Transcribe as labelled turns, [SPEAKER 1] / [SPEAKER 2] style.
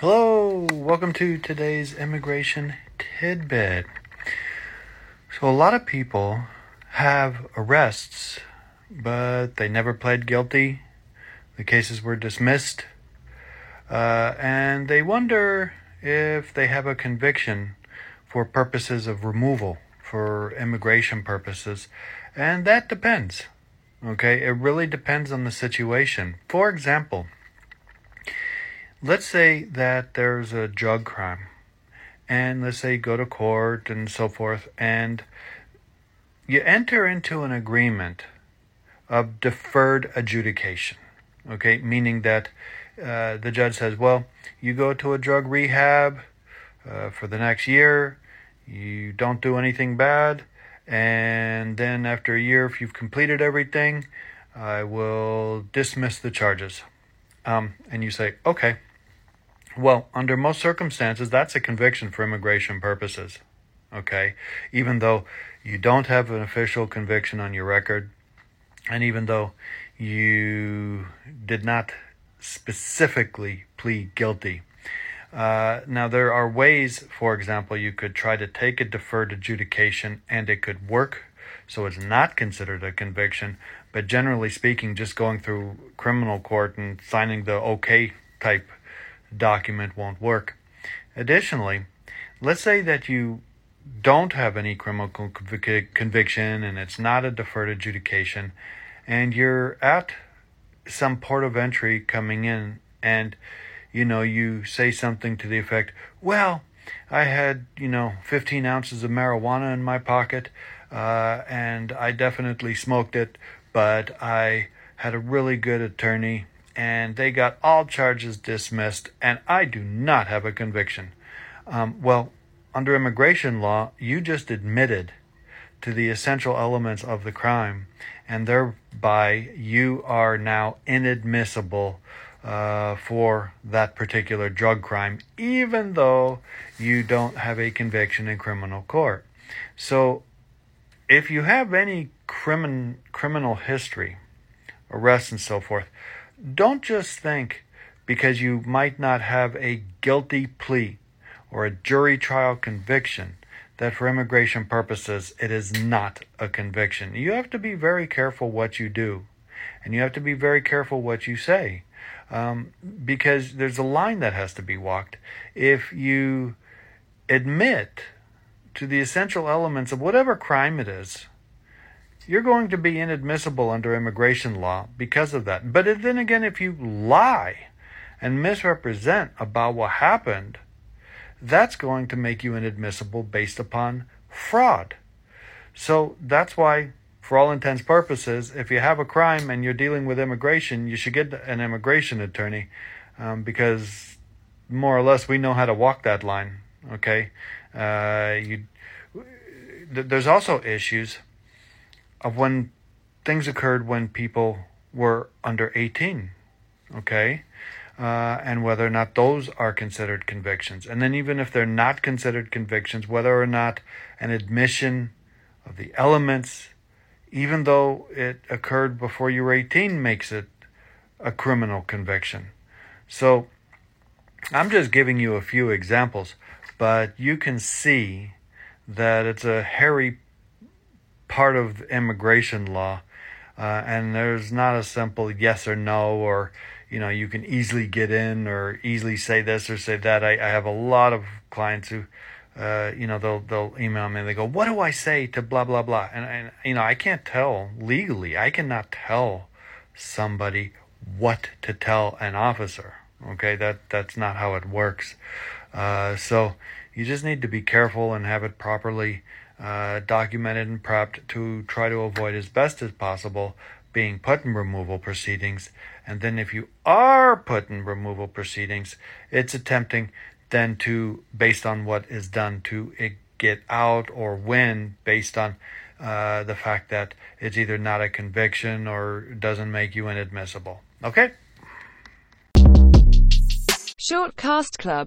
[SPEAKER 1] Hello, welcome to today's immigration tidbit. So, a lot of people have arrests, but they never pled guilty. The cases were dismissed, uh, and they wonder if they have a conviction for purposes of removal, for immigration purposes, and that depends. Okay, it really depends on the situation. For example, let's say that there's a drug crime, and let's say you go to court and so forth, and you enter into an agreement of deferred adjudication. Okay, meaning that uh, the judge says, well, you go to a drug rehab uh, for the next year, you don't do anything bad, and then after a year, if you've completed everything, I will dismiss the charges. Um, and you say, okay. Well, under most circumstances, that's a conviction for immigration purposes. Okay? Even though you don't have an official conviction on your record, and even though you did not specifically plead guilty. Uh, now, there are ways, for example, you could try to take a deferred adjudication and it could work, so it's not considered a conviction. But generally speaking, just going through criminal court and signing the OK type document won't work. Additionally, let's say that you don't have any criminal convic- conviction and it's not a deferred adjudication, and you're at some port of entry coming in, and you know, you say something to the effect, Well, I had, you know, 15 ounces of marijuana in my pocket, uh, and I definitely smoked it, but I had a really good attorney and they got all charges dismissed, and I do not have a conviction. Um, well, under immigration law, you just admitted to the essential elements of the crime, and thereby you are now inadmissible uh, for that particular drug crime, even though you don't have a conviction in criminal court. So, if you have any crimin- criminal history, arrests and so forth, don't just think because you might not have a guilty plea or a jury trial conviction that for immigration purposes it is not a conviction. You have to be very careful what you do, and you have to be very careful what you say, um, because there's a line that has to be walked. If you admit to the essential elements of whatever crime it is, you're going to be inadmissible under immigration law because of that. But then again, if you lie and misrepresent about what happened, that's going to make you inadmissible based upon fraud. So that's why, for all intents purposes, if you have a crime and you're dealing with immigration, you should get an immigration attorney um, because more or less we know how to walk that line. Okay, uh, you. Th- there's also issues of when things occurred when people were under 18, okay? Uh, and whether or not those are considered convictions. And then, even if they're not considered convictions, whether or not an admission of the elements, even though it occurred before you were 18, makes it a criminal conviction. So, I'm just giving you a few examples, but you can see that it's a hairy part of immigration law. Uh, and there's not a simple yes or no, or you know, you can easily get in or easily say this or say that. I, I have a lot of clients who, uh, you know, they'll they'll email me and they go, "What do I say to blah blah blah?" And, and you know, I can't tell legally. I cannot tell somebody what to tell an officer. Okay, that that's not how it works. Uh, so you just need to be careful and have it properly uh, documented and prepped to try to avoid as best as possible being put in removal proceedings. And then if you are put in removal proceedings, it's attempting then to, based on what is done, to get out or win based on uh, the fact that it's either not a conviction or doesn't make you inadmissible. Okay?
[SPEAKER 2] Shortcast Club